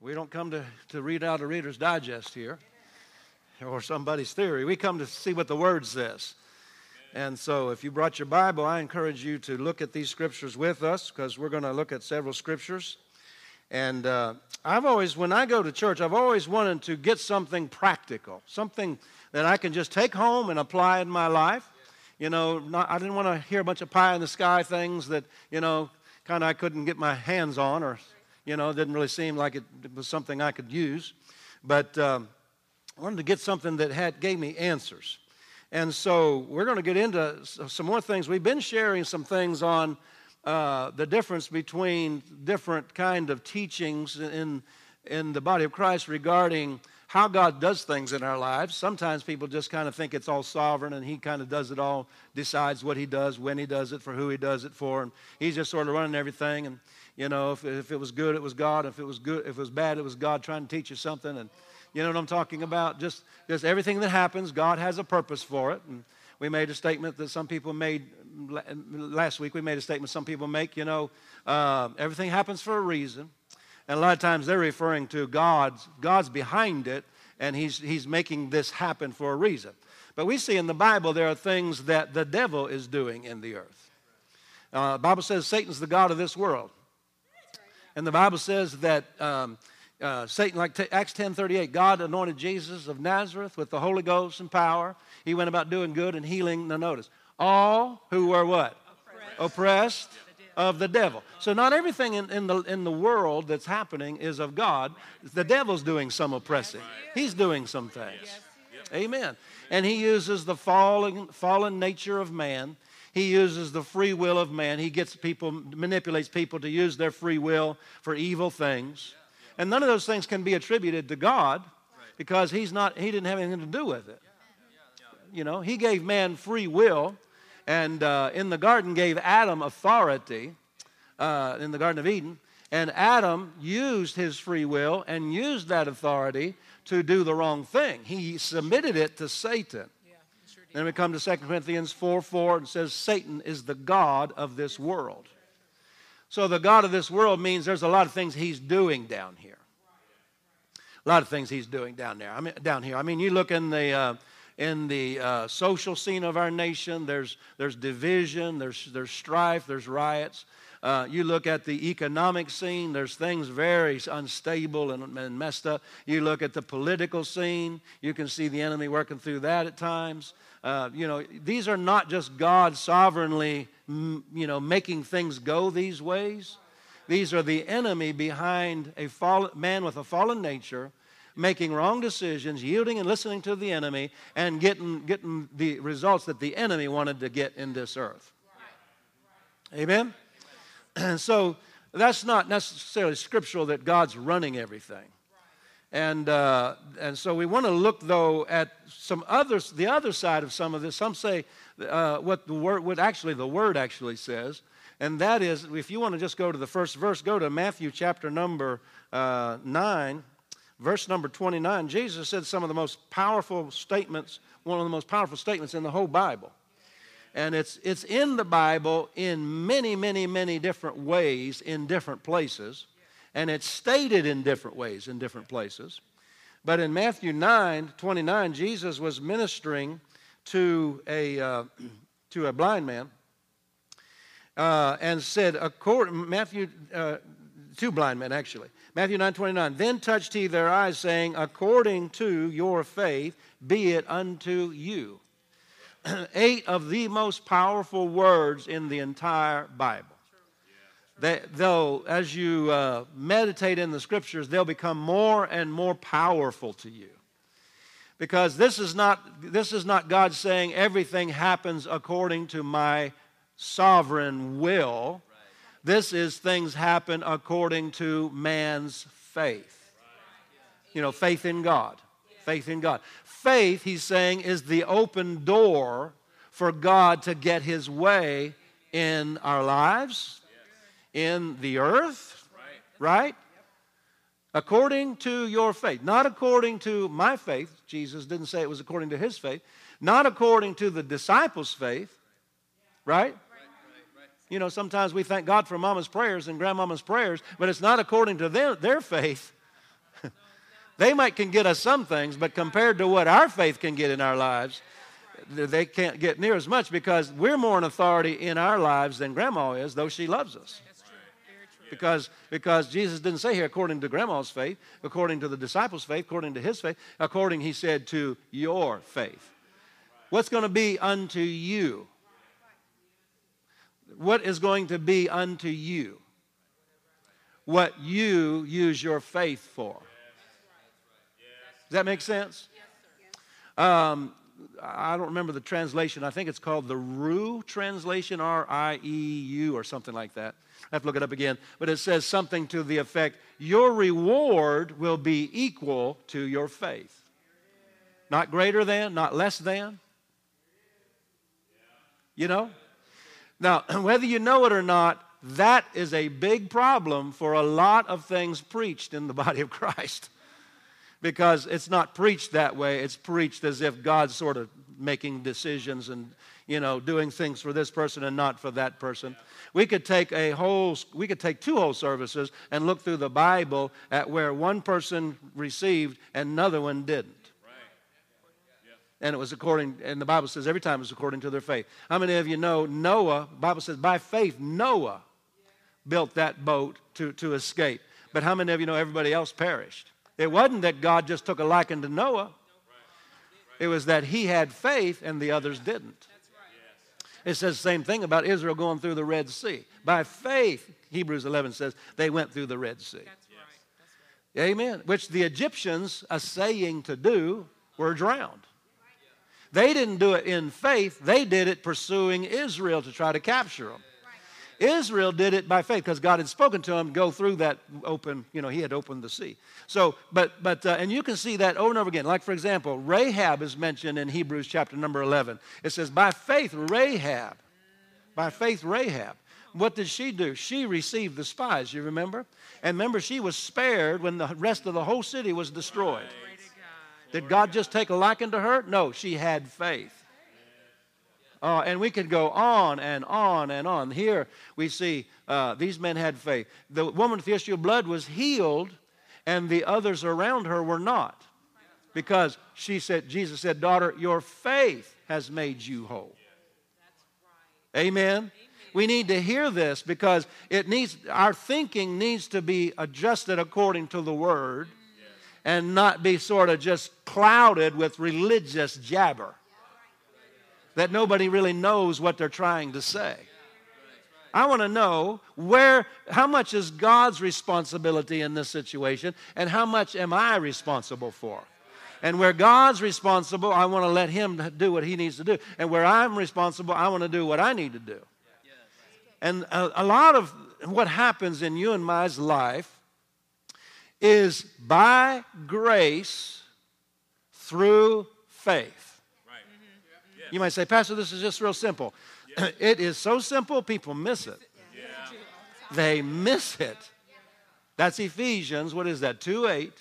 We don't come to, to read out a Reader's Digest here or somebody's theory. We come to see what the Word says. And so, if you brought your Bible, I encourage you to look at these scriptures with us because we're going to look at several scriptures. And uh, I've always, when I go to church, I've always wanted to get something practical, something that I can just take home and apply in my life. You know, not, I didn't want to hear a bunch of pie in the sky things that, you know, kind of I couldn't get my hands on or, you know, it didn't really seem like it, was something I could use. But um, I wanted to get something that had, gave me answers. And so we're going to get into some more things. We've been sharing some things on uh, the difference between different kind of teachings in, in the body of Christ regarding how God does things in our lives. Sometimes people just kind of think it's all sovereign and He kind of does it all, decides what He does, when He does it, for who He does it for, and He's just sort of running everything. And you know, if, if it was good, it was God. If it was good, if it was bad, it was God trying to teach you something. And you know what I'm talking about? Just, just everything that happens, God has a purpose for it. And we made a statement that some people made last week. We made a statement some people make, you know, uh, everything happens for a reason. And a lot of times they're referring to God's, God's behind it, and he's, he's making this happen for a reason. But we see in the Bible there are things that the devil is doing in the earth. Uh, the Bible says Satan's the God of this world. And the Bible says that um, uh, Satan, like t- Acts 10:38, God anointed Jesus of Nazareth with the Holy Ghost and power. He went about doing good and healing. Now notice, all who were what? Oppressed, Oppressed of the devil. So not everything in, in, the, in the world that's happening is of God. The devil's doing some oppressing. He's doing some things. Amen. And he uses the fallen, fallen nature of man. He uses the free will of man. He gets people, manipulates people to use their free will for evil things. And none of those things can be attributed to God because he's not, he didn't have anything to do with it. You know, he gave man free will, and uh, in the garden gave Adam authority uh, in the Garden of Eden. And Adam used his free will and used that authority to do the wrong thing. He submitted it to Satan. Then we come to 2 Corinthians 4 4 and says, Satan is the God of this world. So the God of this world means there's a lot of things he's doing down here. A lot of things he's doing down there. I mean, down here. I mean, you look in the uh, in the uh, social scene of our nation. There's there's division. There's there's strife. There's riots. Uh, you look at the economic scene, there's things very unstable and, and, messed up. You look at the political scene, you can see the enemy working through that at times. Uh, you know, these are not just God sovereignly, you know, making things go these ways. These are the enemy behind a fallen, man with a fallen nature, making wrong decisions, yielding and listening to the enemy, and getting, getting the results that the enemy wanted to get in this earth. Amen? And so that's not necessarily scriptural that God's running everything. And, uh, and so we want to look, though, at some others, the other side of some of this. Some say uh, what the word, what actually the word actually says, and that is, if you want to just go to the first verse, go to Matthew chapter number uh, 9, verse number 29. Jesus said some of the most powerful statements, one of the most powerful statements in the whole Bible. And it's, it's in the Bible in many, many, many different ways in different places and it's stated in different ways in different places. But in Matthew 9 29, Jesus was ministering to a, uh, to a blind man uh, and said, Matthew, uh, two blind men actually. Matthew 9 29, then touched he their eyes, saying, According to your faith, be it unto you. Eight of the most powerful words in the entire Bible that though as you uh, meditate in the scriptures, they'll become more and more powerful to you. Because this is not, this is not God saying everything happens according to my sovereign will. This is things happen according to man's faith. You know, faith in God. Faith in God. Faith, he's saying, is the open door for God to get his way in our lives, in the earth, right? According to your faith, not according to my faith. Jesus didn't say it was according to his faith, not according to the disciples' faith, right? You know, sometimes we thank God for mama's prayers and grandmama's prayers, but it's not according to their, their faith. They might can get us some things, but compared to what our faith can get in our lives, they can't get near as much because we're more an authority in our lives than grandma is, though she loves us. Because, because Jesus didn't say here according to grandma's faith, according to the disciples' faith, according to his faith, according, he said, to your faith. What's going to be unto you? What is going to be unto you? What you use your faith for. Does that make sense? Um, I don't remember the translation. I think it's called the RIEU translation, R I E U, or something like that. I have to look it up again. But it says something to the effect your reward will be equal to your faith. Not greater than, not less than. You know? Now, whether you know it or not, that is a big problem for a lot of things preached in the body of Christ because it's not preached that way. It's preached as if God's sort of making decisions and, you know, doing things for this person and not for that person. We could take a whole, we could take two whole services and look through the Bible at where one person received and another one didn't. And it was according, and the Bible says every time was according to their faith. How many of you know Noah? Bible says by faith Noah built that boat to, to escape. But how many of you know everybody else perished? It wasn't that God just took a liking to Noah, it was that he had faith and the others didn't. It says the same thing about Israel going through the Red Sea. By faith, Hebrews 11 says, they went through the Red Sea. Amen. Which the Egyptians, assaying to do, were drowned. They didn't do it in faith, they did it pursuing Israel to try to capture them. Israel did it by faith because God had spoken to him, go through that open, you know, he had opened the sea. So, but, but, uh, and you can see that over and over again. Like, for example, Rahab is mentioned in Hebrews chapter number 11. It says, by faith, Rahab, by faith, Rahab. What did she do? She received the spies, you remember? And remember, she was spared when the rest of the whole city was destroyed. Did God just take a liking to her? No, she had faith. Uh, and we could go on and on and on. Here we see uh, these men had faith. The woman with the issue of blood was healed, and the others around her were not. Because she said, Jesus said, Daughter, your faith has made you whole. Amen. We need to hear this because it needs our thinking needs to be adjusted according to the word and not be sort of just clouded with religious jabber that nobody really knows what they're trying to say. I want to know where, how much is God's responsibility in this situation, and how much am I responsible for? And where God's responsible, I want to let Him do what He needs to do. And where I'm responsible, I want to do what I need to do. And a, a lot of what happens in you and my life is by grace through faith. You might say, Pastor, this is just real simple. Yeah. It is so simple, people miss it. Yeah. They miss it. That's Ephesians, what is that, 2 8.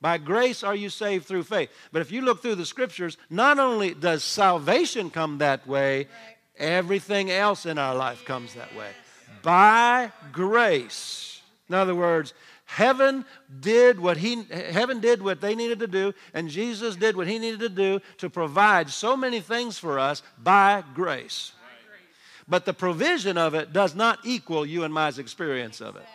By grace are you saved through faith. But if you look through the scriptures, not only does salvation come that way, everything else in our life comes that way. By grace. In other words, Heaven did what he heaven did what they needed to do and Jesus did what he needed to do to provide so many things for us by grace. But the provision of it does not equal you and my experience of it.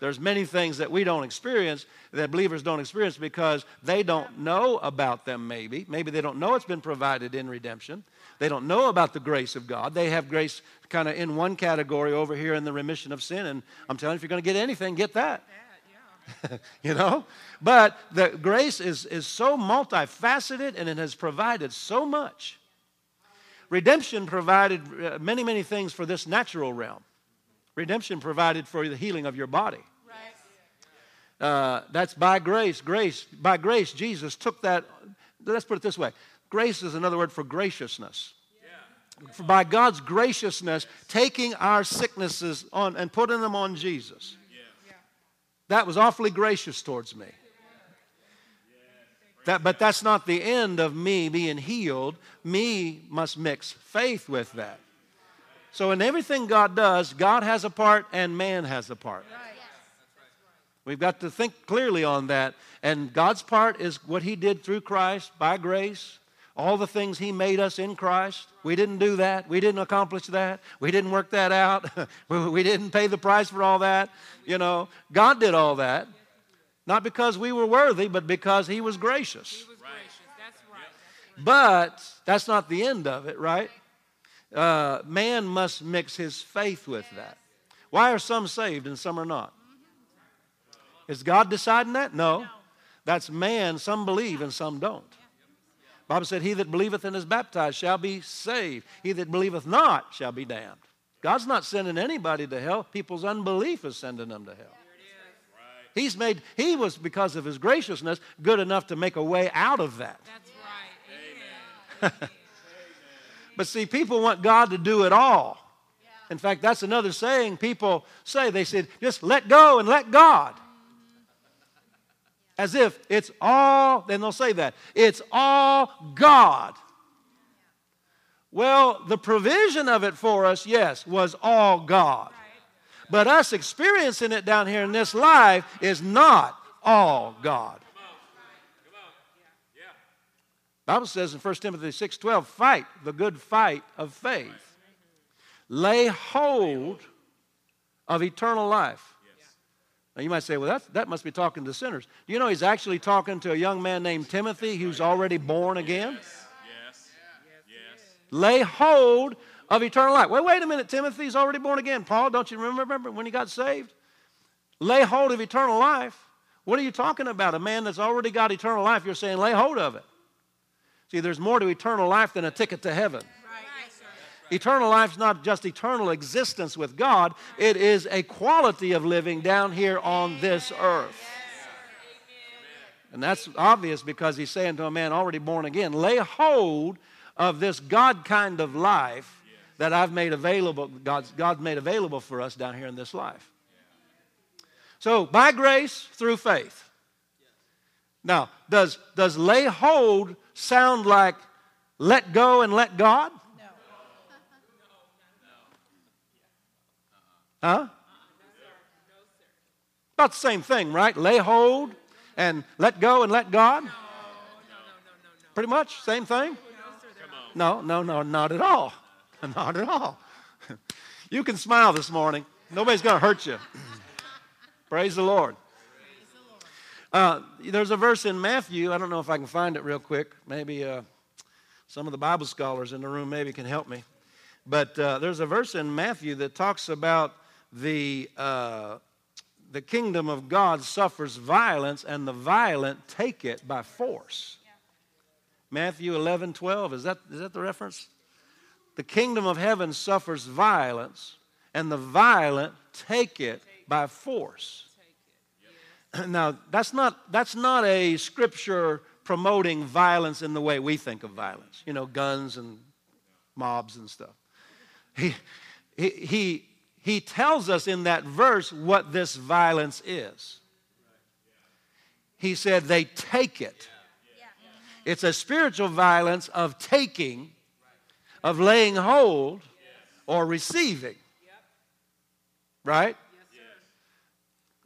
There's many things that we don't experience that believers don't experience because they don't know about them maybe. Maybe they don't know it's been provided in redemption. They don't know about the grace of God. They have grace kind of in one category over here in the remission of sin. And I'm telling you, if you're going to get anything, get that. you know? But the grace is, is so multifaceted and it has provided so much. Redemption provided uh, many, many things for this natural realm. Redemption provided for the healing of your body. Uh, that's by grace. Grace, by grace, Jesus took that. Let's put it this way Grace is another word for graciousness. For by God's graciousness, taking our sicknesses on and putting them on Jesus. That was awfully gracious towards me. That, but that's not the end of me being healed. Me must mix faith with that. So, in everything God does, God has a part and man has a part. We've got to think clearly on that. And God's part is what He did through Christ by grace. All the things He made us in Christ. We didn't do that. We didn't accomplish that. We didn't work that out. we didn't pay the price for all that. You know, God did all that. Not because we were worthy, but because He was gracious. He was gracious. That's right. But that's not the end of it, right? Uh, man must mix his faith with that. Why are some saved and some are not? Is God deciding that? No. That's man. Some believe and some don't. Bible said, He that believeth and is baptized shall be saved. He that believeth not shall be damned. God's not sending anybody to hell. People's unbelief is sending them to hell. He's made, he was, because of his graciousness, good enough to make a way out of that. That's right. but see, people want God to do it all. In fact, that's another saying people say. They said, just let go and let God. As if it's all, then they'll say that, it's all God. Well, the provision of it for us, yes, was all God. But us experiencing it down here in this life is not all God. Bible says in 1 Timothy 6:12, fight the good fight of faith. Lay hold of eternal life. Now you might say, well, that, that must be talking to sinners. Do you know he's actually talking to a young man named Timothy who's already born again? Yes. Yes. yes. Lay hold of eternal life. Well, wait a minute, Timothy's already born again. Paul, don't you remember when he got saved? Lay hold of eternal life. What are you talking about? A man that's already got eternal life, you're saying lay hold of it. See, there's more to eternal life than a ticket to heaven. Eternal life is not just eternal existence with God, it is a quality of living down here on this earth. And that's obvious because he's saying to a man already born again, lay hold of this God kind of life that I've made available, God's, God made available for us down here in this life. So, by grace through faith. Now, does, does lay hold sound like let go and let God? Huh? About the same thing, right? Lay hold and let go and let God? Pretty much, same thing? No, no, no, not at all. Not at all. You can smile this morning. Nobody's going to hurt you. Praise the Lord. Uh, there's a verse in Matthew. I don't know if I can find it real quick. Maybe uh, some of the Bible scholars in the room maybe can help me. But uh, there's a verse in Matthew that talks about the, uh, the kingdom of God suffers violence, and the violent take it by force. Yeah. Matthew 11, 12. Is that, is that the reference? The kingdom of heaven suffers violence, and the violent take it by force. Now, that's not, that's not a scripture promoting violence in the way we think of violence, you know, guns and mobs and stuff. He, he, he, he tells us in that verse what this violence is. He said they take it. It's a spiritual violence of taking, of laying hold, or receiving. Right?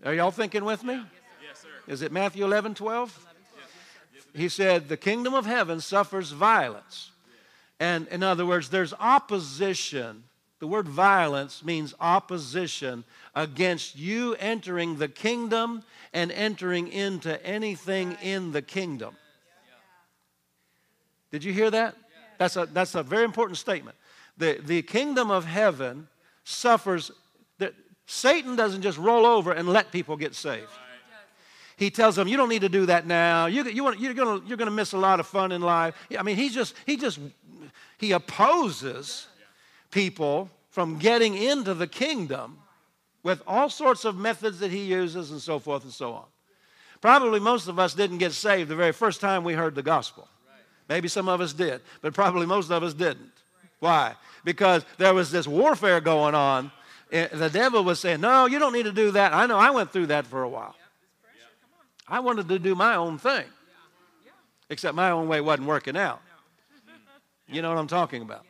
Are y'all thinking with me? Yes, sir. Is it Matthew 11, 12? He said, The kingdom of heaven suffers violence. And in other words, there's opposition the word violence means opposition against you entering the kingdom and entering into anything in the kingdom. Did you hear that? That's a, that's a very important statement. The, the kingdom of heaven suffers, that Satan doesn't just roll over and let people get saved. He tells them, you don't need to do that now. You, you want, you're going you're gonna miss a lot of fun in life. I mean, he just, he just, he opposes people from getting into the kingdom with all sorts of methods that he uses and so forth and so on. Probably most of us didn't get saved the very first time we heard the gospel. Maybe some of us did, but probably most of us didn't. Why? Because there was this warfare going on. Eh, the devil was saying, No, you don't need to do that. I know I went through that for a while. I wanted to do my own thing, except my own way wasn't working out. You know what I'm talking about?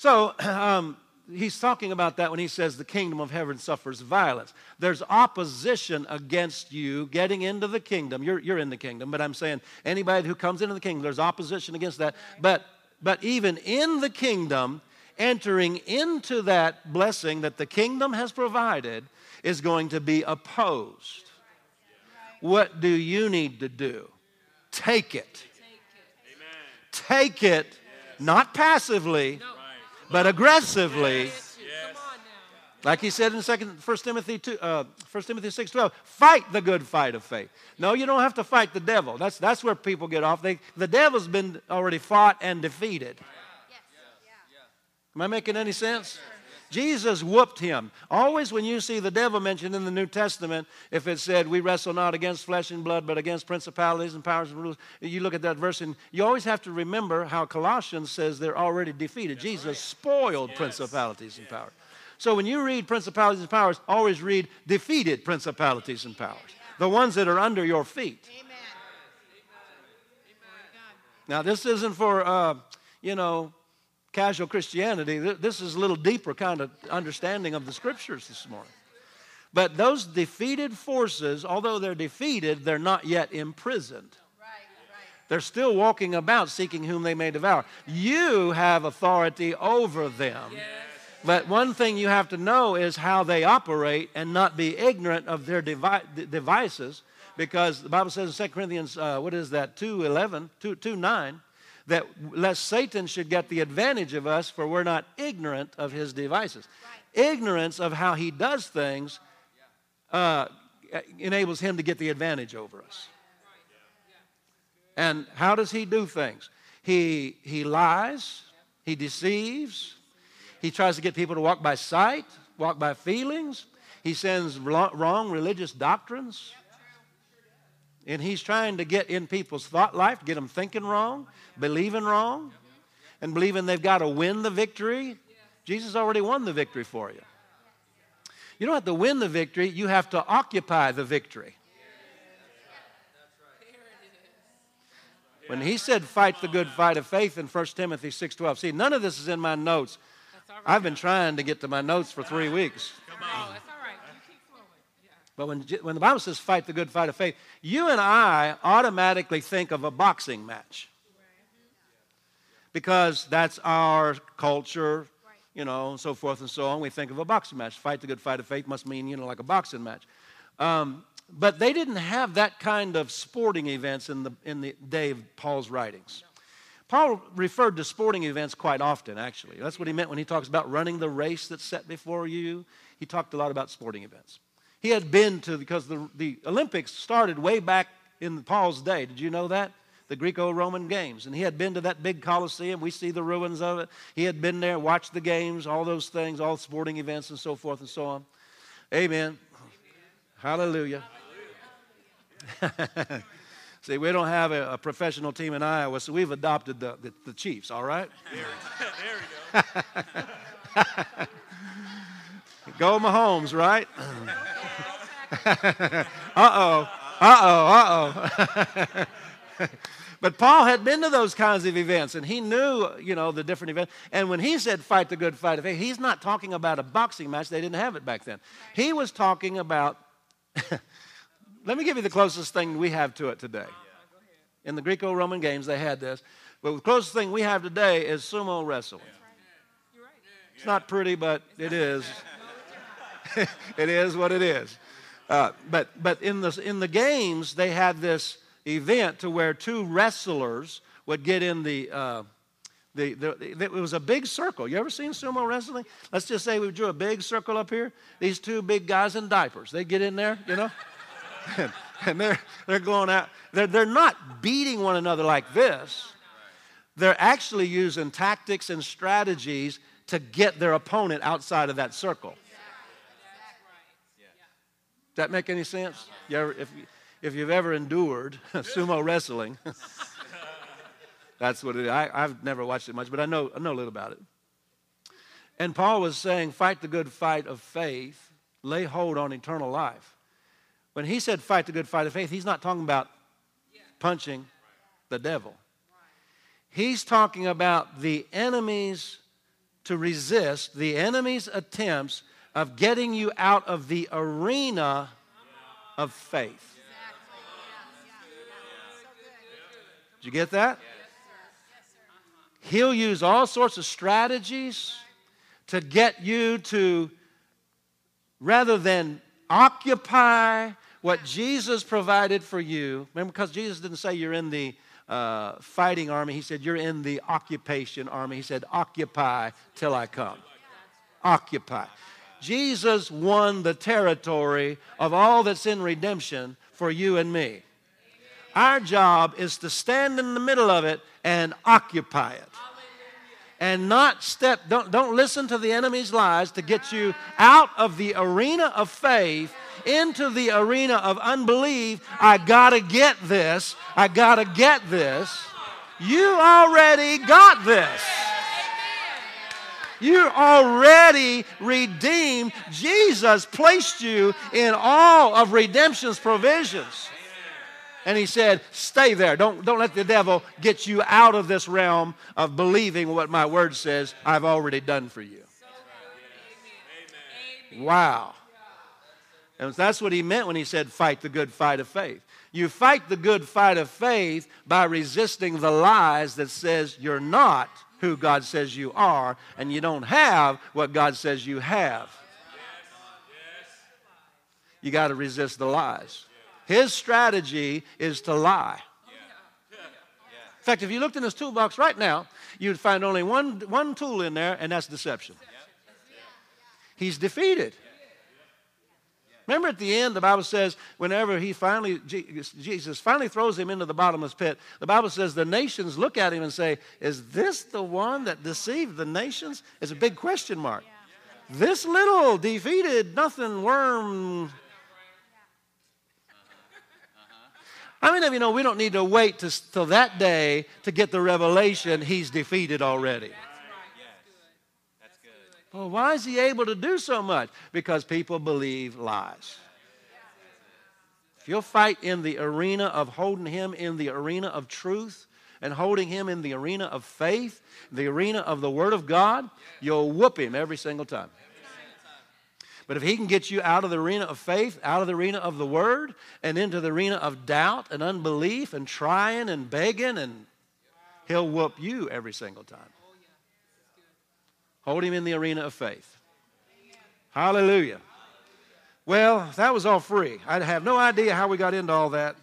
So, um, he's talking about that when he says the kingdom of heaven suffers violence. There's opposition against you getting into the kingdom. You're, you're in the kingdom, but I'm saying anybody who comes into the kingdom, there's opposition against that. But, but even in the kingdom, entering into that blessing that the kingdom has provided is going to be opposed. What do you need to do? Take it. Take it, not passively, but aggressively. Like he said in 2 1 Timothy 2, uh, 1 Timothy 6 12, fight the good fight of faith. No, you don't have to fight the devil. That's, that's where people get off. They, the devil's been already fought and defeated. Am I making any sense? Jesus whooped him. Always, when you see the devil mentioned in the New Testament, if it said, We wrestle not against flesh and blood, but against principalities and powers and rulers, you look at that verse and you always have to remember how Colossians says they're already defeated. Jesus spoiled yes. principalities and powers. So when you read principalities and powers, always read defeated principalities and powers, the ones that are under your feet. Amen. Now, this isn't for, uh, you know, casual Christianity. This is a little deeper kind of understanding of the scriptures this morning. But those defeated forces, although they're defeated, they're not yet imprisoned. They're still walking about seeking whom they may devour. You have authority over them. But one thing you have to know is how they operate and not be ignorant of their devi- devices because the Bible says in 2 Corinthians, uh, what is that, 2 11, 2, 2 9, that lest Satan should get the advantage of us, for we're not ignorant of his devices. Right. Ignorance of how he does things uh, enables him to get the advantage over us. And how does he do things? He, he lies, he deceives, he tries to get people to walk by sight, walk by feelings, he sends wrong religious doctrines. And he's trying to get in people's thought life, get them thinking wrong, believing wrong, and believing they've got to win the victory. Jesus already won the victory for you. You don't have to win the victory, you have to occupy the victory. When he said fight the good fight of faith in 1 Timothy 6:12. See, none of this is in my notes. I've been trying to get to my notes for 3 weeks. But when, when the Bible says fight the good fight of faith, you and I automatically think of a boxing match. Because that's our culture, you know, and so forth and so on. We think of a boxing match. Fight the good fight of faith must mean, you know, like a boxing match. Um, but they didn't have that kind of sporting events in the, in the day of Paul's writings. Paul referred to sporting events quite often, actually. That's what he meant when he talks about running the race that's set before you. He talked a lot about sporting events. He had been to, because the, the Olympics started way back in Paul's day. Did you know that? The Greco Roman Games. And he had been to that big Coliseum. We see the ruins of it. He had been there, watched the games, all those things, all sporting events, and so forth and so on. Amen. Hallelujah. See, we don't have a, a, professional team in Iowa, so we've adopted the, the, the Chiefs, all right? There, there we go. go Mahomes, right? uh oh. Uh oh. Uh oh. but Paul had been to those kinds of events and he knew, you know, the different events. And when he said fight the good fight of faith, he's not talking about a boxing match. They didn't have it back then. He was talking about, let me give you the closest thing we have to it today. In the Greco Roman games, they had this. But the closest thing we have today is sumo wrestling. It's not pretty, but it is. it is what it is. Uh, but but in, the, in the games, they had this event to where two wrestlers would get in the, uh, the, the, it was a big circle. You ever seen sumo wrestling? Let's just say we drew a big circle up here. These two big guys in diapers, they get in there, you know, and, and they're, they're going out. They're, they're not beating one another like this. They're actually using tactics and strategies to get their opponent outside of that circle that make any sense? If, if you've ever endured sumo wrestling, that's what it is. I, I've never watched it much, but I know, I know a little about it. And Paul was saying, fight the good fight of faith, lay hold on eternal life. When he said fight the good fight of faith, he's not talking about punching the devil. He's talking about the enemies to resist the enemy's attempts of getting you out of the arena of faith. Did you get that? He'll use all sorts of strategies to get you to, rather than occupy what Jesus provided for you. Remember, because Jesus didn't say you're in the uh, fighting army, he said you're in the occupation army. He said, occupy till I come. Occupy. Jesus won the territory of all that's in redemption for you and me. Our job is to stand in the middle of it and occupy it. And not step, don't, don't listen to the enemy's lies to get you out of the arena of faith into the arena of unbelief. I gotta get this. I gotta get this. You already got this. You're already redeemed. Jesus placed you in all of redemption's provisions. And he said, Stay there. Don't, don't let the devil get you out of this realm of believing what my word says I've already done for you. Wow. And that's what he meant when he said, Fight the good fight of faith. You fight the good fight of faith by resisting the lies that says you're not who God says you are and you don't have what God says you have. You got to resist the lies. His strategy is to lie. In fact, if you looked in his toolbox right now, you'd find only one, one tool in there, and that's deception. He's defeated. Remember at the end, the Bible says, whenever he finally, Jesus finally throws him into the bottomless pit, the Bible says the nations look at him and say, Is this the one that deceived the nations? It's a big question mark. This little defeated, nothing worm How many of you know we don't need to wait till that day to get the revelation he's defeated already? Well, why is he able to do so much? Because people believe lies. If you'll fight in the arena of holding him in the arena of truth and holding him in the arena of faith, the arena of the Word of God, you'll whoop him every single time. But if he can get you out of the arena of faith, out of the arena of the word, and into the arena of doubt and unbelief and trying and begging, and he'll whoop you every single time. Hold him in the arena of faith. Hallelujah. Well, that was all free. I have no idea how we got into all that,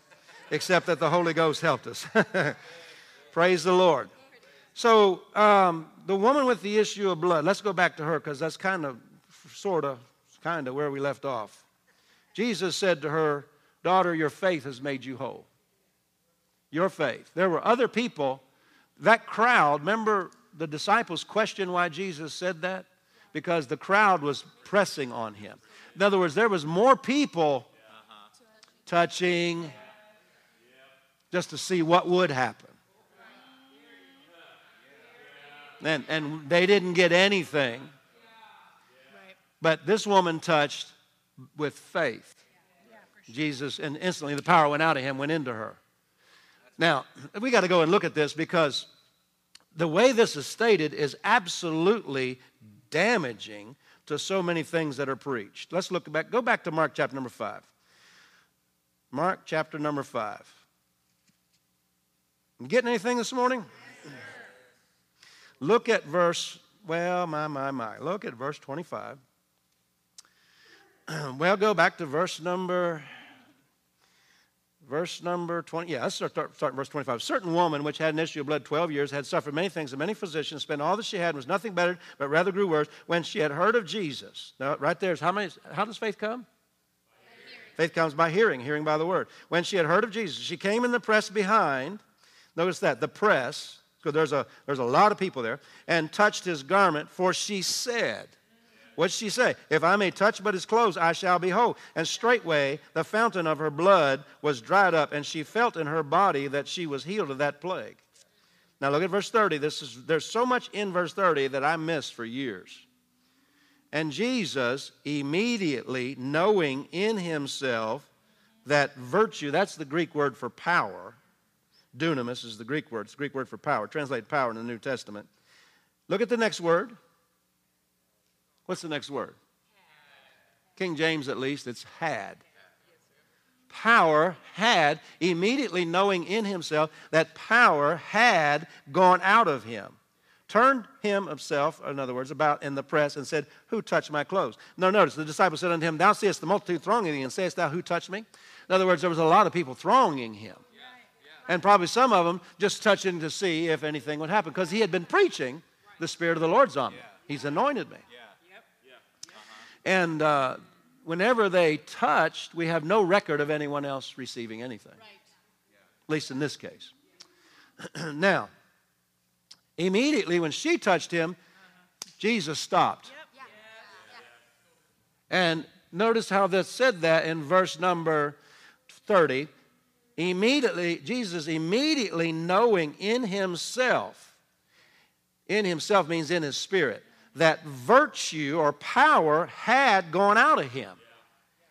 except that the Holy Ghost helped us. Praise the Lord. So, um, the woman with the issue of blood, let's go back to her because that's kind of, sort of, kind of where we left off. Jesus said to her, Daughter, your faith has made you whole. Your faith. There were other people, that crowd, remember the disciples questioned why Jesus said that? Because the crowd was pressing on him. In other words, there was more people touching just to see what would happen. And, and they didn't get anything. But this woman touched with faith. Jesus, and instantly the power went out of him, went into her. Now, we got to go and look at this because the way this is stated is absolutely damaging to so many things that are preached. Let's look back. Go back to Mark chapter number 5. Mark chapter number 5. You getting anything this morning? Look at verse, well, my, my, my. Look at verse 25. well, go back to verse number verse number 20 yeah let's start, start verse 25 a certain woman which had an issue of blood 12 years had suffered many things and many physicians spent all that she had and was nothing better but rather grew worse when she had heard of jesus. Now right there's how many how does faith come? Faith comes by hearing hearing by the word. When she had heard of jesus she came in the press behind notice that the press because there's a there's a lot of people there and touched his garment for she said What'd she say? If I may touch but his clothes, I shall be whole. And straightway the fountain of her blood was dried up, and she felt in her body that she was healed of that plague. Now look at verse 30. This is, there's so much in verse 30 that I missed for years. And Jesus, immediately knowing in himself that virtue, that's the Greek word for power, dunamis is the Greek word, it's the Greek word for power, translated power in the New Testament. Look at the next word What's the next word? King James, at least, it's had. Power had, immediately knowing in himself that power had gone out of him. Turned him himself, in other words, about in the press and said, Who touched my clothes? Now, notice the disciple said unto him, Thou seest the multitude thronging thee, and sayest thou, Who touched me? In other words, there was a lot of people thronging him. And probably some of them just touching to see if anything would happen because he had been preaching, The Spirit of the Lord's on me. He's anointed me. And uh, whenever they touched, we have no record of anyone else receiving anything. At least in this case. now, immediately when she touched him, Jesus stopped. And notice how this said that in verse number 30. Immediately, Jesus immediately knowing in himself, in himself means in his spirit, that virtue or power had gone out of him.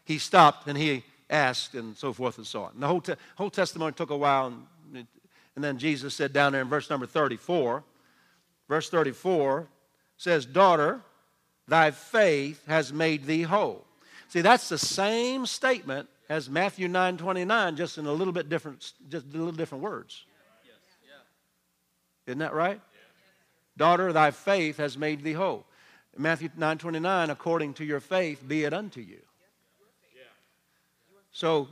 He stopped and he asked, and so forth and so on. And the whole, te- whole testimony took a while, and, and then Jesus said down there in verse number 34, verse 34 says, Daughter, thy faith has made thee whole. See, that's the same statement as Matthew 9 29, just in a little bit different, just a little different words. Isn't that right? Daughter, thy faith has made thee whole. Matthew 9 29, according to your faith, be it unto you. So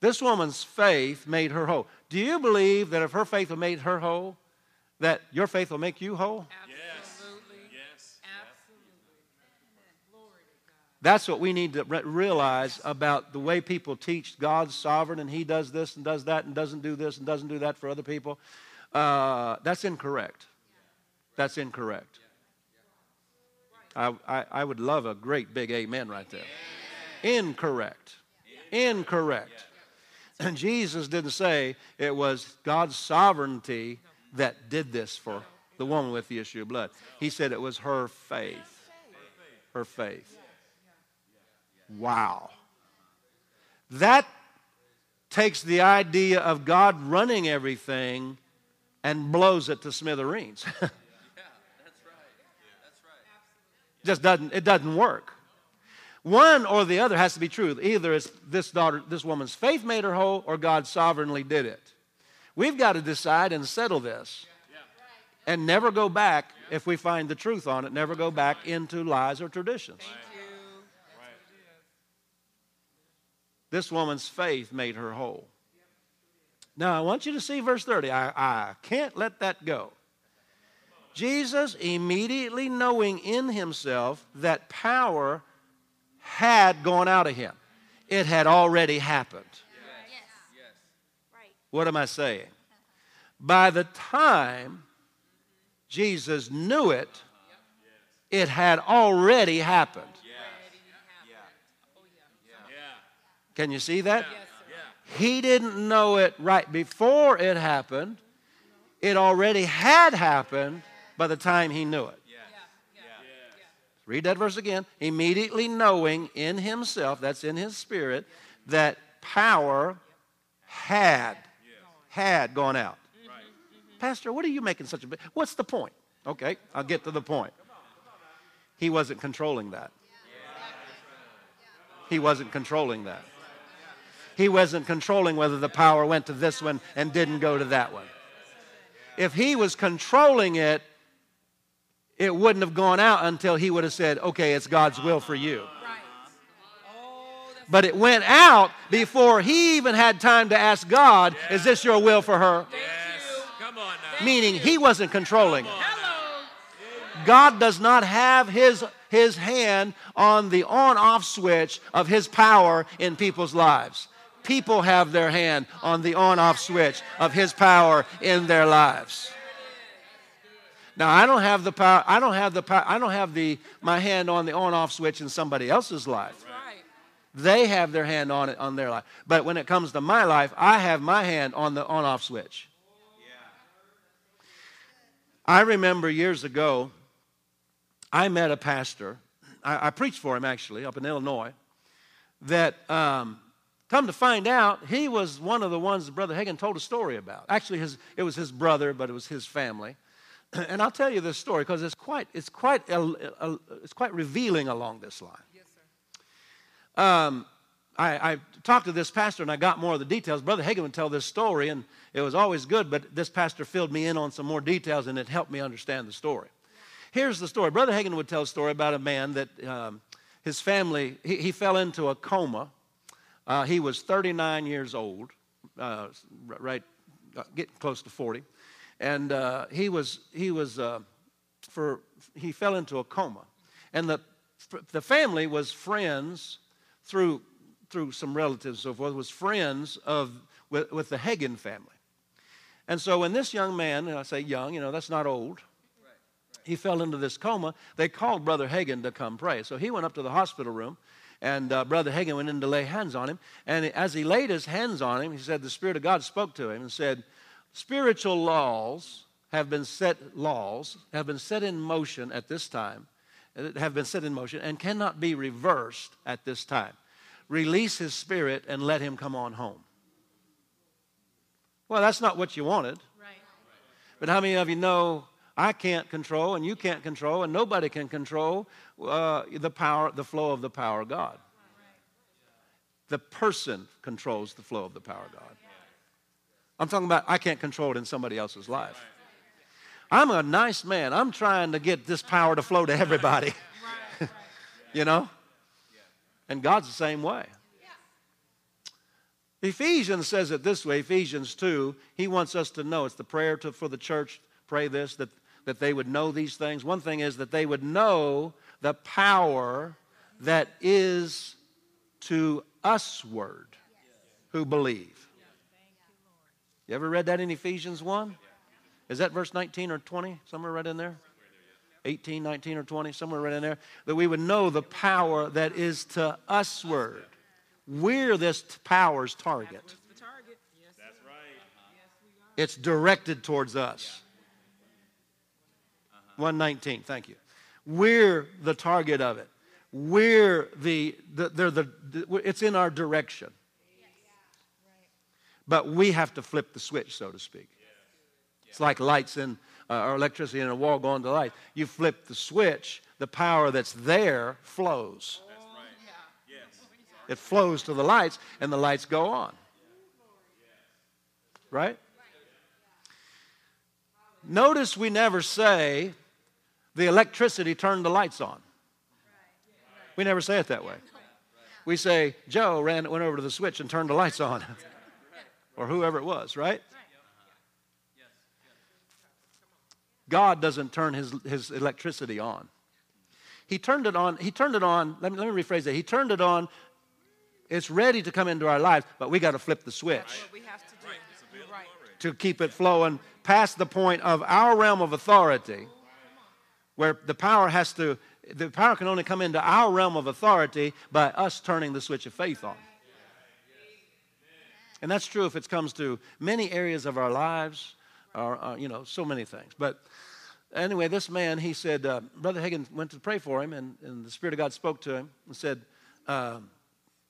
this woman's faith made her whole. Do you believe that if her faith will made her whole, that your faith will make you whole? Absolutely. Yes. Absolutely. That's what we need to re- realize about the way people teach God's sovereign and He does this and does that and doesn't do this and doesn't do that for other people. Uh, that's incorrect. That's incorrect. I, I, I would love a great big amen right there. Incorrect. Incorrect. And Jesus didn't say it was God's sovereignty that did this for the woman with the issue of blood. He said it was her faith. Her faith. Wow. That takes the idea of God running everything and blows it to smithereens. Just doesn't it doesn't work. One or the other has to be true. Either it's this daughter, this woman's faith made her whole, or God sovereignly did it. We've got to decide and settle this. And never go back if we find the truth on it, never go back into lies or traditions. This woman's faith made her whole. Now, I want you to see verse 30. I, I can't let that go. Jesus, immediately knowing in himself that power had gone out of him, it had already happened. What am I saying? By the time Jesus knew it, it had already happened. Can you see that? He didn't know it right before it happened. It already had happened by the time he knew it. Read that verse again. Immediately knowing in himself, that's in his spirit, that power had, had gone out. Pastor, what are you making such a big? What's the point? Okay, I'll get to the point. He wasn't controlling that. He wasn't controlling that. He wasn't controlling whether the power went to this one and didn't go to that one. If he was controlling it, it wouldn't have gone out until he would have said, okay, it's God's will for you. But it went out before he even had time to ask God, is this your will for her? Yes. Come on now. Meaning he wasn't controlling it. God does not have his, his hand on the on off switch of his power in people's lives. People have their hand on the on off switch of his power in their lives. Now I don't have the power, I don't have the power, I don't have the my hand on the on off switch in somebody else's life. Right. They have their hand on it on their life. But when it comes to my life, I have my hand on the on off switch. Yeah. I remember years ago, I met a pastor. I, I preached for him actually up in Illinois. That um, come to find out, he was one of the ones that Brother Hagin told a story about. Actually, his, it was his brother, but it was his family and I'll tell you this story because it's quite, it's, quite, it's quite revealing along this line. Yes, sir. Um, I, I, talked to this pastor and I got more of the details. Brother Hagin would tell this story, and it was always good, but this pastor filled me in on some more details and it helped me understand the story. Here's the story Brother Hagin would tell a story about a man that um, his family, he, he, fell into a coma. Uh, he was 39 years old, uh, right, uh, getting close to 40. And uh, he was, he was uh, for, he fell into a coma. And the, the family was friends through through some relatives so forth, was friends of with, with the Hagin family. And so when this young man, and I say young, you know, that's not old, he fell into this coma, they called Brother Hagin to come pray. So he went up to the hospital room, and uh, Brother Hagin went in to lay hands on him. And as he laid his hands on him, he said, The Spirit of God spoke to him and said, Spiritual laws have been set, laws have been set in motion at this time, have been set in motion, and cannot be reversed at this time release his spirit and let him come on home. Well, that's not what you wanted. Right. But how many of you know I can't control and you can't control and nobody can control uh, the power, the flow of the power of God? The person controls the flow of the power of God. I'm talking about I can't control it in somebody else's life. I'm a nice man. I'm trying to get this power to flow to everybody. you know? And God's the same way. Ephesians says it this way Ephesians 2, he wants us to know. It's the prayer to, for the church. Pray this, that, that they would know these things. One thing is that they would know the power that is to us word who believe. You ever read that in Ephesians 1? Is that verse 19 or 20? Somewhere right in there? 18, 19, or 20, somewhere right in there, that we would know the power that is to us word. We're this power's target. That's right. It's directed towards us. 119, thank you. We're the target of it. We're the, the, they're the, it's in our direction. But we have to flip the switch, so to speak. It's like lights in uh, or electricity in a wall going to light. You flip the switch, the power that's there flows. It flows to the lights, and the lights go on. Right? Notice we never say the electricity turned the lights on. We never say it that way. We say Joe ran went over to the switch and turned the lights on, or whoever it was, right? God doesn't turn his, his electricity on. He turned it on, he turned it on, let me, let me rephrase that. He turned it on, it's ready to come into our lives, but we got to flip the switch. Right. To keep it flowing past the point of our realm of authority, where the power has to, the power can only come into our realm of authority by us turning the switch of faith on. And that's true if it comes to many areas of our lives, or, you know, so many things. But anyway, this man, he said, uh, Brother Hagin went to pray for him, and, and, the Spirit of God spoke to him and said, uh,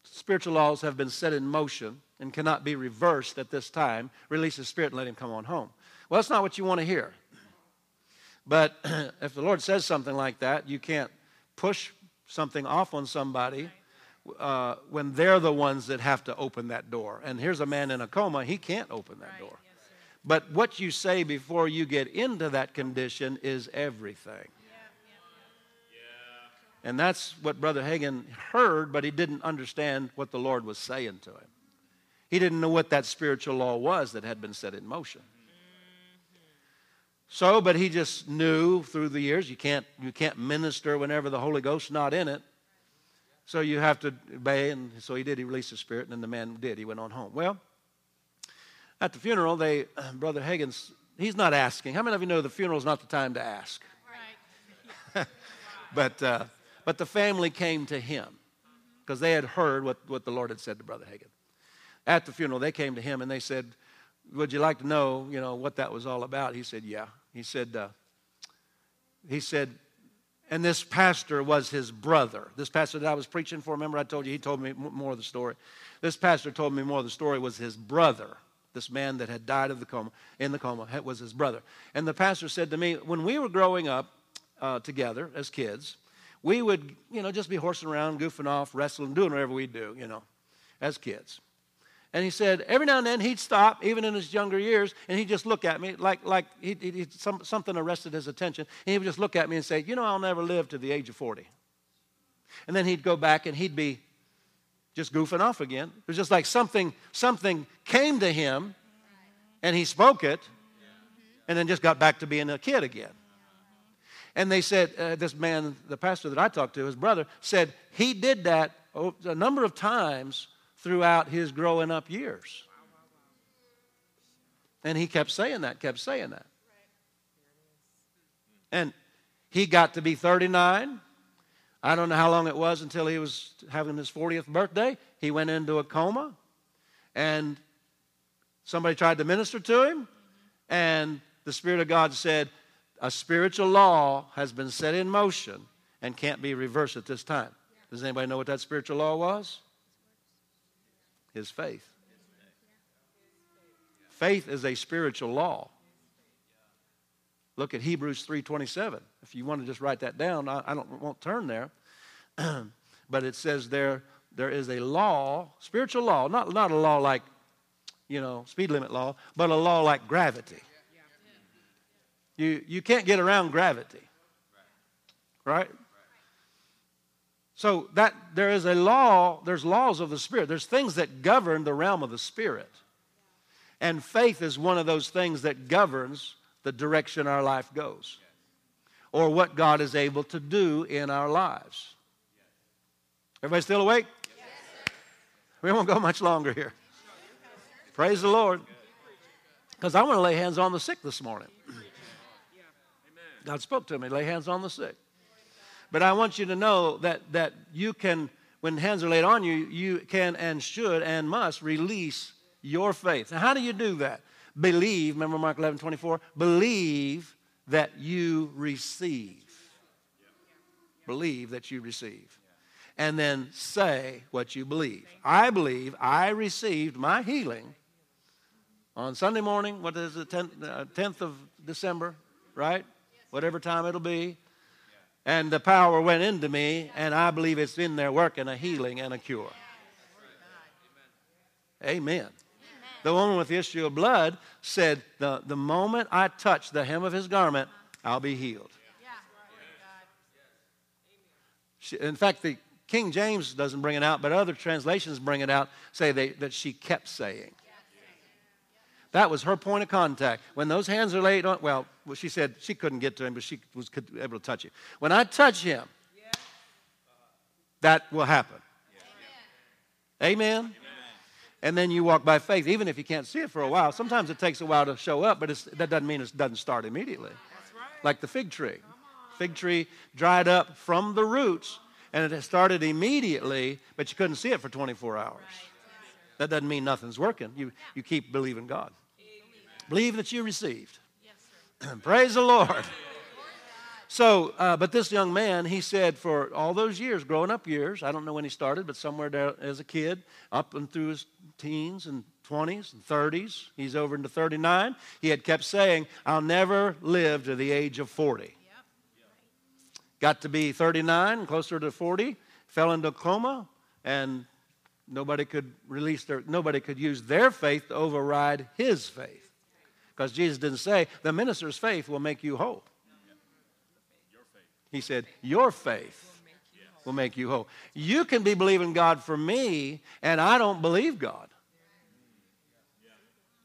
Spiritual laws have been set in motion and cannot be reversed at this time. Release his spirit and let him come on home. Well, that's not what you want to hear. But if the Lord says something like that, you can't push something off on somebody uh, when they're the ones that have to open that door. And here's a man in a coma, he can't open that door. But what you say before you get into that condition is everything. And that's what Brother Hagin heard, but he didn't understand what the Lord was saying to him. He didn't know what that spiritual law was that had been set in motion. So, but he just knew through the years you can't, you can't minister whenever the Holy Ghost's not in it. So you have to obey, and so he did. He released the spirit, and then the man did. He went on home. Well, at the funeral, they, Brother Hagins, he's not asking. How many of you know the funeral is not the time to ask? Right. but, uh, but the family came to him because they had heard what, what the Lord had said to Brother Hagin. At the funeral, they came to him and they said, Would you like to know, you know, what that was all about? He said, Yeah. He said, uh, he said, and this pastor was his brother. This pastor that I was preaching for, remember I told you, he told me more of the story. This pastor told me more of the story was his brother This man that had died of the coma, in the coma was his brother. And the pastor said to me, when we were growing up uh, together as kids, we would, you know, just be horsing around, goofing off, wrestling, doing whatever we do, you know, as kids. And he said, every now and then he'd stop, even in his younger years, and he'd just look at me like, like he, he, some, something arrested his attention. And he would just look at me and say, You know, I'll never live to the age of 40. And then he'd go back and he'd be just goofing off again. It was just like something, something came to him and he spoke it and then just got back to being a kid again. And they said, uh, this man, the pastor that I talked to, his brother, said he did that a number of times throughout his growing up years. And he kept saying that, kept saying that. And he got to be 39. I don't know how long it was until he was having his 40th birthday. He went into a coma, and somebody tried to minister to him, and the Spirit of God said, A spiritual law has been set in motion and can't be reversed at this time. Does anybody know what that spiritual law was? His faith. Faith is a spiritual law. Look at Hebrews 3:27. If you want to just write that down, I, I don't won't turn there. but it says there there is a law, spiritual law, not, not a law like, you know, speed limit law, but a law like gravity. You, you can't get around gravity. Right? So that there is a law, there's laws of the Spirit. There's things that govern the realm of the Spirit. And faith is one of those things that governs the direction our life goes or what God is able to do in our lives. Everybody still awake? Yes, we won't go much longer here. Praise the Lord. Because I want to lay hands on the sick this morning. God spoke to me, lay hands on the sick. But I want you to know that, that you can, when hands are laid on you, you can and should and must release your faith. Now, how do you do that? Believe, remember Mark 11 24? Believe that you receive. Believe that you receive. And then say what you believe. I believe I received my healing on Sunday morning, what is it, 10th, uh, 10th of December, right? Whatever time it'll be. And the power went into me, and I believe it's in there working a healing and a cure. Amen. The woman with the issue of blood said, the, the moment I touch the hem of his garment, I'll be healed. She, in fact, the King James doesn't bring it out, but other translations bring it out, say they, that she kept saying. That was her point of contact. When those hands are laid on, well, she said she couldn't get to him, but she was able to touch him. When I touch him, that will happen. Amen. Amen. And then you walk by faith, even if you can't see it for a while. Sometimes it takes a while to show up, but that doesn't mean it doesn't start immediately. Right. Like the fig tree. Fig tree dried up from the roots, and it started immediately, but you couldn't see it for 24 hours. That doesn't mean nothing's working. You, you keep believing God. Believe that you received. Praise the Lord. So, uh, but this young man, he said, for all those years, growing up years, I don't know when he started, but somewhere there as a kid, up and through his teens and 20s and 30s, he's over into 39, he had kept saying, I'll never live to the age of 40. Yep. Got to be 39, closer to 40, fell into a coma, and nobody could release their, nobody could use their faith to override his faith. Because Jesus didn't say, the minister's faith will make you whole. He said, Your faith will make you whole. You can be believing God for me, and I don't believe God.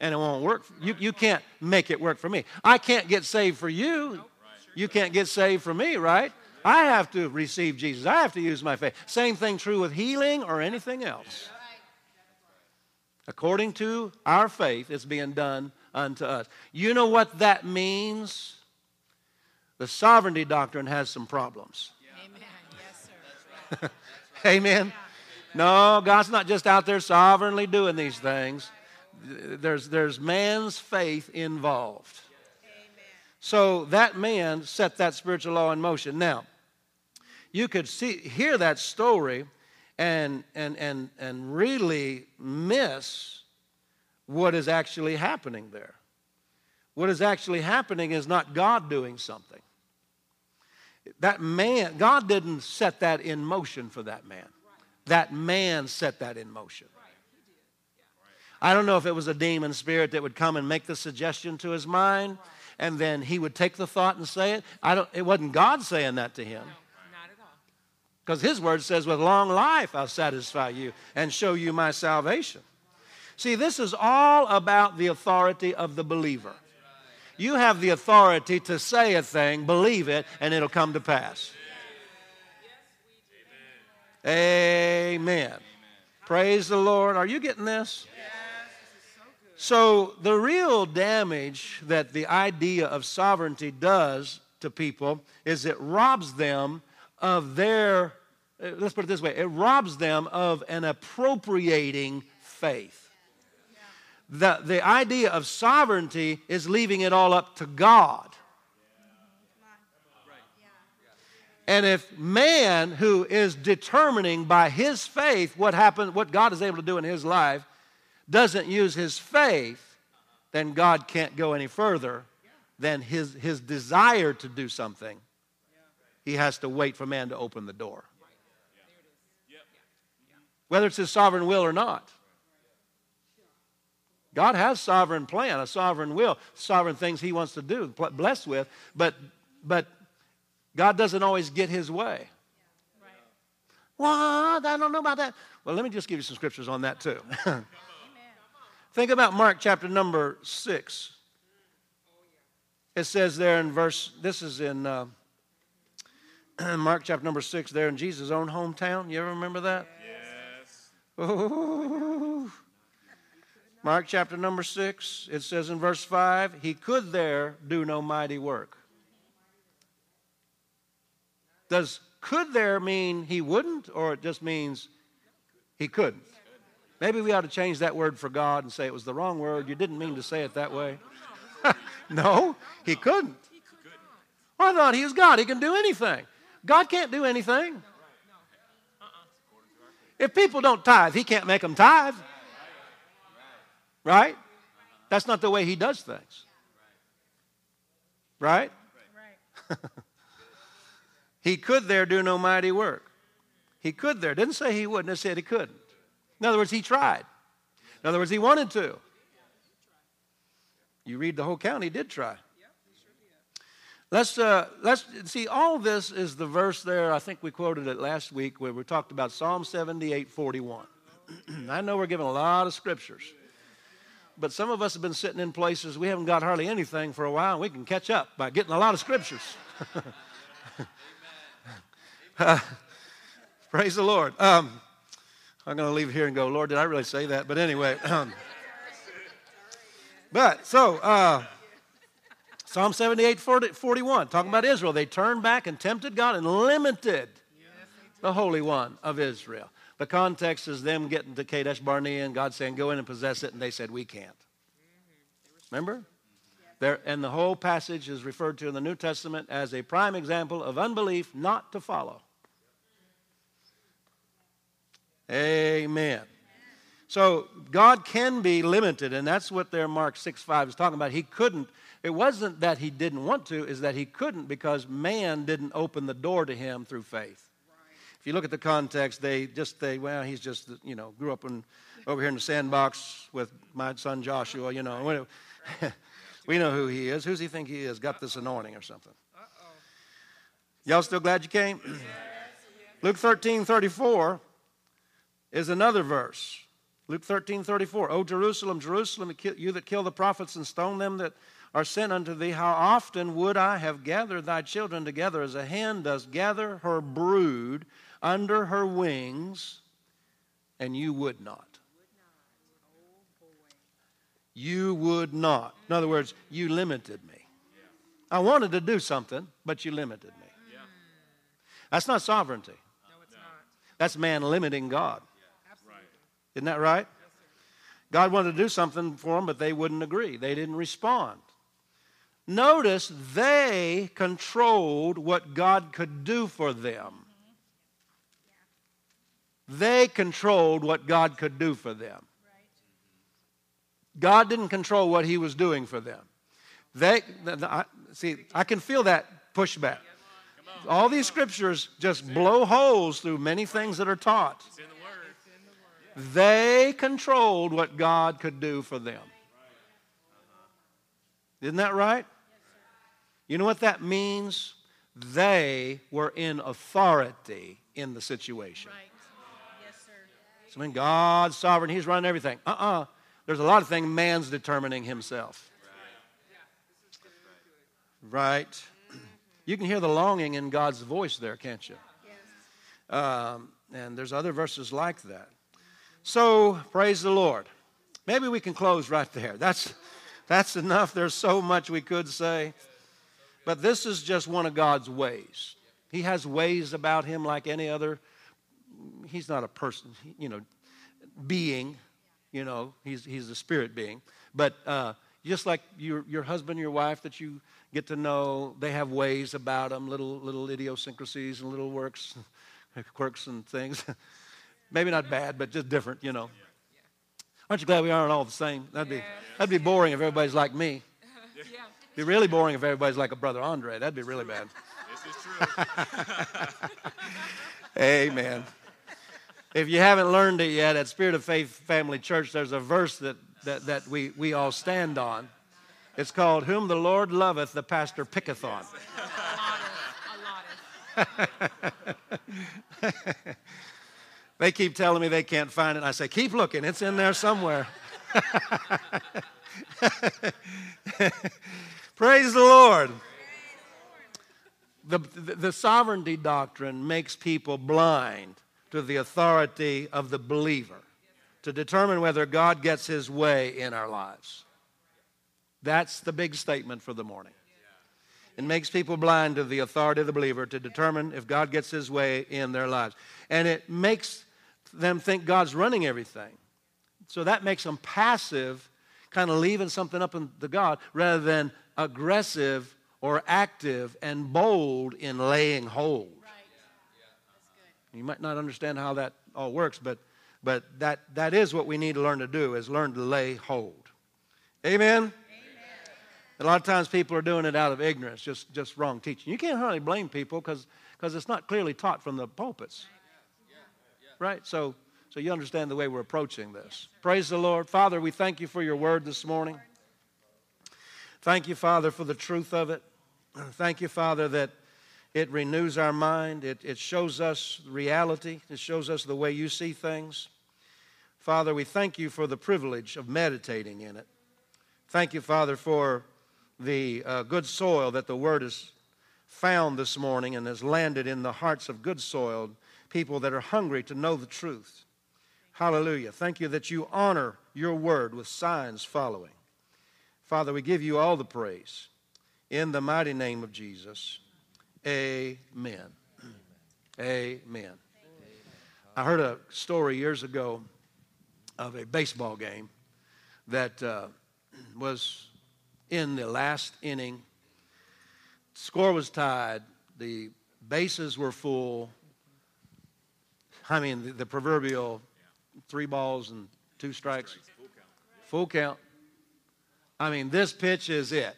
And it won't work. You, you can't make it work for me. I can't get saved for you. You can't get saved for me, right? I have to receive Jesus. I have to use my faith. Same thing true with healing or anything else. According to our faith, it's being done unto us. You know what that means? The sovereignty doctrine has some problems. Amen. Yes, sir. Amen. No, God's not just out there sovereignly doing these things. There's, there's man's faith involved. So that man set that spiritual law in motion. Now, you could see, hear that story and, and, and, and really miss what is actually happening there. What is actually happening is not God doing something. That man, God didn't set that in motion for that man. That man set that in motion. I don't know if it was a demon spirit that would come and make the suggestion to his mind, and then he would take the thought and say it. I don't, it wasn't God saying that to him. Because his word says, With long life I'll satisfy you and show you my salvation. See, this is all about the authority of the believer. You have the authority to say a thing, believe it, and it'll come to pass. Amen. Praise the Lord. Are you getting this? So, the real damage that the idea of sovereignty does to people is it robs them of their, uh, let's put it this way, it robs them of an appropriating faith. The, the idea of sovereignty is leaving it all up to God. And if man who is determining by his faith what happened, what God is able to do in his life, doesn't use his faith, then God can't go any further than his, his desire to do something. He has to wait for man to open the door. Whether it's his sovereign will or not. God has sovereign plan, a sovereign will, sovereign things he wants to do, blessed with, but but God doesn't always get his way. What? I don't know about that. Well, let me just give you some scriptures on that too. Think about Mark chapter number 6. It says there in verse, this is in uh, Mark chapter number 6, there in Jesus' own hometown. You ever remember that? Yes. Ooh. Mark chapter number 6, it says in verse 5, he could there do no mighty work. Does could there mean he wouldn't, or it just means he couldn't? Maybe we ought to change that word for God and say it was the wrong word. You didn't mean to say it that way. no, he couldn't. I thought he was God. He can do anything. God can't do anything. If people don't tithe, he can't make them tithe. Right? That's not the way he does things. Right? he could there do no mighty work. He could there. Didn't say he wouldn't, it said he couldn't. In other words, he tried. In other words, he wanted to. You read the whole count, he did try. Let's, uh, let's see, all this is the verse there. I think we quoted it last week where we talked about Psalm 78 41. I know we're given a lot of scriptures, but some of us have been sitting in places we haven't got hardly anything for a while, we can catch up by getting a lot of scriptures. uh, praise the Lord. Um, I'm going to leave here and go, Lord, did I really say that? But anyway. Um, but so, uh, Psalm 78 40, 41, talking about Israel. They turned back and tempted God and limited the Holy One of Israel. The context is them getting to Kadesh Barnea and God saying, go in and possess it, and they said, we can't. Remember? There, and the whole passage is referred to in the New Testament as a prime example of unbelief not to follow. Amen. So God can be limited, and that's what their Mark 6 5 is talking about. He couldn't. It wasn't that he didn't want to, is that he couldn't because man didn't open the door to him through faith. If you look at the context, they just say, well, he's just, you know, grew up in, over here in the sandbox with my son Joshua, you know. we know who he is. Who's he think he is? Got this anointing or something. Y'all still glad you came? Luke 13 34 is another verse. Luke 13, 34. O Jerusalem, Jerusalem, you that kill the prophets and stone them that are sent unto thee, how often would I have gathered thy children together as a hen does gather her brood under her wings, and you would not. You would not. In other words, you limited me. I wanted to do something, but you limited me. That's not sovereignty. That's man limiting God. Isn't that right? God wanted to do something for them, but they wouldn't agree. They didn't respond. Notice they controlled what God could do for them. They controlled what God could do for them. God didn't control what he was doing for them. They, see, I can feel that pushback. All these scriptures just blow holes through many things that are taught. They controlled what God could do for them. Isn't that right? You know what that means? They were in authority in the situation. Right. Yes, sir. So when God's sovereign, He's running everything. Uh uh-uh. uh. There's a lot of things man's determining himself. Right. You can hear the longing in God's voice there, can't you? Yes. Um, and there's other verses like that. So praise the Lord. Maybe we can close right there. That's that's enough. There's so much we could say. But this is just one of God's ways. He has ways about him like any other. He's not a person, you know, being, you know, he's, he's a spirit being. But uh, just like your, your husband, your wife that you get to know, they have ways about them, little, little idiosyncrasies and little works, quirks and things. Maybe not bad, but just different, you know. Aren't you glad we aren't all the same? That'd be, that'd be boring if everybody's like me. It'd be really boring if everybody's like a brother Andre. That'd be really bad. This is true. Amen. If you haven't learned it yet, at Spirit of Faith Family Church, there's a verse that, that, that we, we all stand on. It's called, Whom the Lord loveth, the pastor picketh on. A lot of. They keep telling me they can't find it. I say, keep looking, it's in there somewhere. Praise the Lord. The, the, sovereignty doctrine makes people blind to the authority of the believer to determine whether God gets his way in our lives. That's the big statement for the morning. It makes people blind to the authority of the believer to determine if God gets his way in their lives. And it makes them think God's running everything. So that makes them passive, kind of leaving something up to God, rather than aggressive or active and bold in laying hold. Right. That's good. You might not understand how that all works, but, but that, that is what we need to learn to do, is learn to lay hold. Amen? Amen. A lot of times people are doing it out of ignorance, just, just wrong teaching. You can't hardly blame people because it's not clearly taught from the pulpits. Right? So, so you understand the way we're approaching this. Praise the Lord. Father, we thank you for your word this morning. Thank you, Father, for the truth of it. Thank you, Father, that it renews our mind. It, it shows us reality. It shows us the way you see things. Father, we thank you for the privilege of meditating in it. Thank you, Father, for the uh, good soil that the Word has found this morning and has landed in the hearts of good soil people that are hungry to know the truth. Hallelujah. Thank you that you honor your Word with signs following. Father, we give you all the praise in the mighty name of Jesus. Amen. Amen. I heard a story years ago of a baseball game that uh, was in the last inning. Score was tied. The bases were full. I mean, the, the proverbial three balls and two strikes. Full count. I mean, this pitch is it.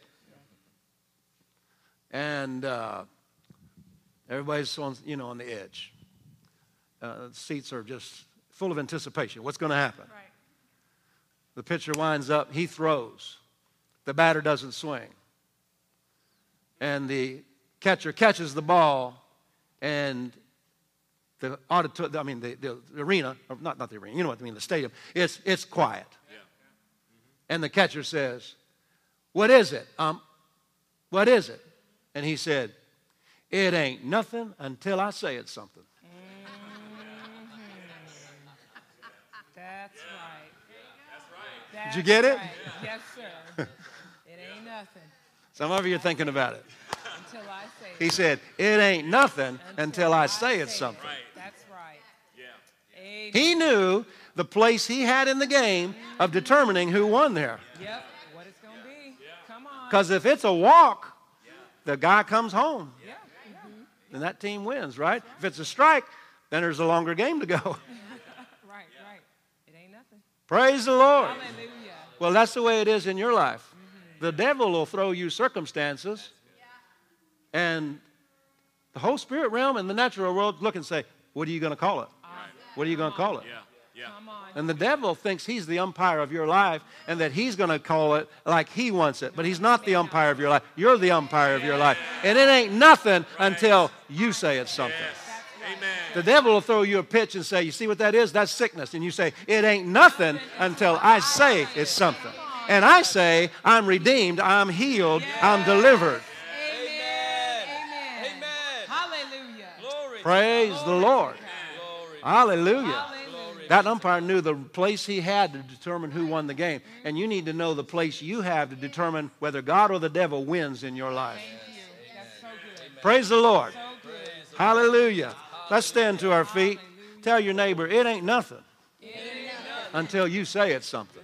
And uh, everybody's on, you know, on the edge. Uh, seats are just full of anticipation. What's going to happen? Right. The pitcher winds up, he throws. The batter doesn't swing. And the catcher catches the ball, and the auditorium, I mean, the, the, arena, or not, not the arena, you know what I mean, the stadium, it's, it's quiet. Yeah. And the catcher says, What is it? Um, what is it? And he said, It ain't nothing until I say it's something. Mm-hmm. That's right. That's Did you get it? Right. Yes, sir. It ain't nothing. Some of you are thinking about it. Until I say He said, It ain't nothing until, until I say it's something. It. That's right. Yeah. He knew the place he had in the game of determining who won there. Yep. What it's going to be. Come on. Because if it's a walk, the guy comes home. Yeah. Mm-hmm. Then that team wins, right? If it's a strike, then there's a longer game to go. right, right. It ain't nothing. Praise the Lord. Hallelujah. Well, that's the way it is in your life. The devil will throw you circumstances, and the whole spirit realm and the natural world look and say, What are you going to call it? What are you going to call it? Yeah. Yeah. And the devil thinks he's the umpire of your life and that he's going to call it like he wants it. But he's not the umpire of your life. You're the umpire of your life. And it ain't nothing until you say it's something. Amen. The devil will throw you a pitch and say, You see what that is? That's sickness. And you say, It ain't nothing until I say it's something. And I say, I'm redeemed, I'm healed, I'm delivered. Amen. Amen. Hallelujah. Glory. Praise the Lord. Hallelujah. Hallelujah. That umpire knew the place he had to determine who won the game. And you need to know the place you have to determine whether God or the devil wins in your life. Praise the Lord. Hallelujah. Let's stand to our feet. Tell your neighbor, it ain't nothing until you say it's something.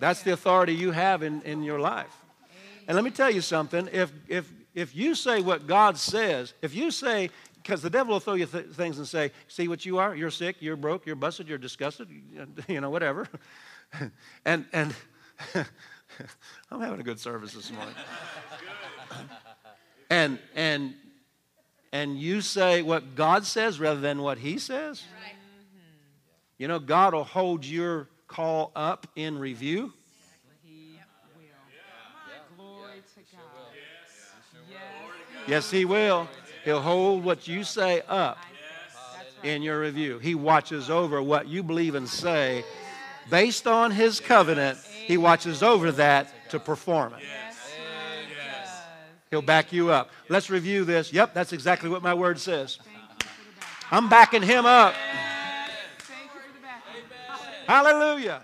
That's the authority you have in, in your life. And let me tell you something. If, if, if you say what God says, if you say, because the devil will throw you th- things and say, see what you are? You're sick, you're broke, you're busted, you're disgusted, you know, whatever. and, and I'm having a good service this morning. and, and, and you say what God says rather than what he says, mm-hmm. you know, God will hold your call up in review. He will. Glory to God. Yes. Yes, he will. He'll hold what you say up in your review. He watches over what you believe and say. Based on his covenant, he watches over that to perform it. He'll back you up. Let's review this. Yep, that's exactly what my word says. Thank you for the back. I'm backing him up. Thank you for the back. Hallelujah.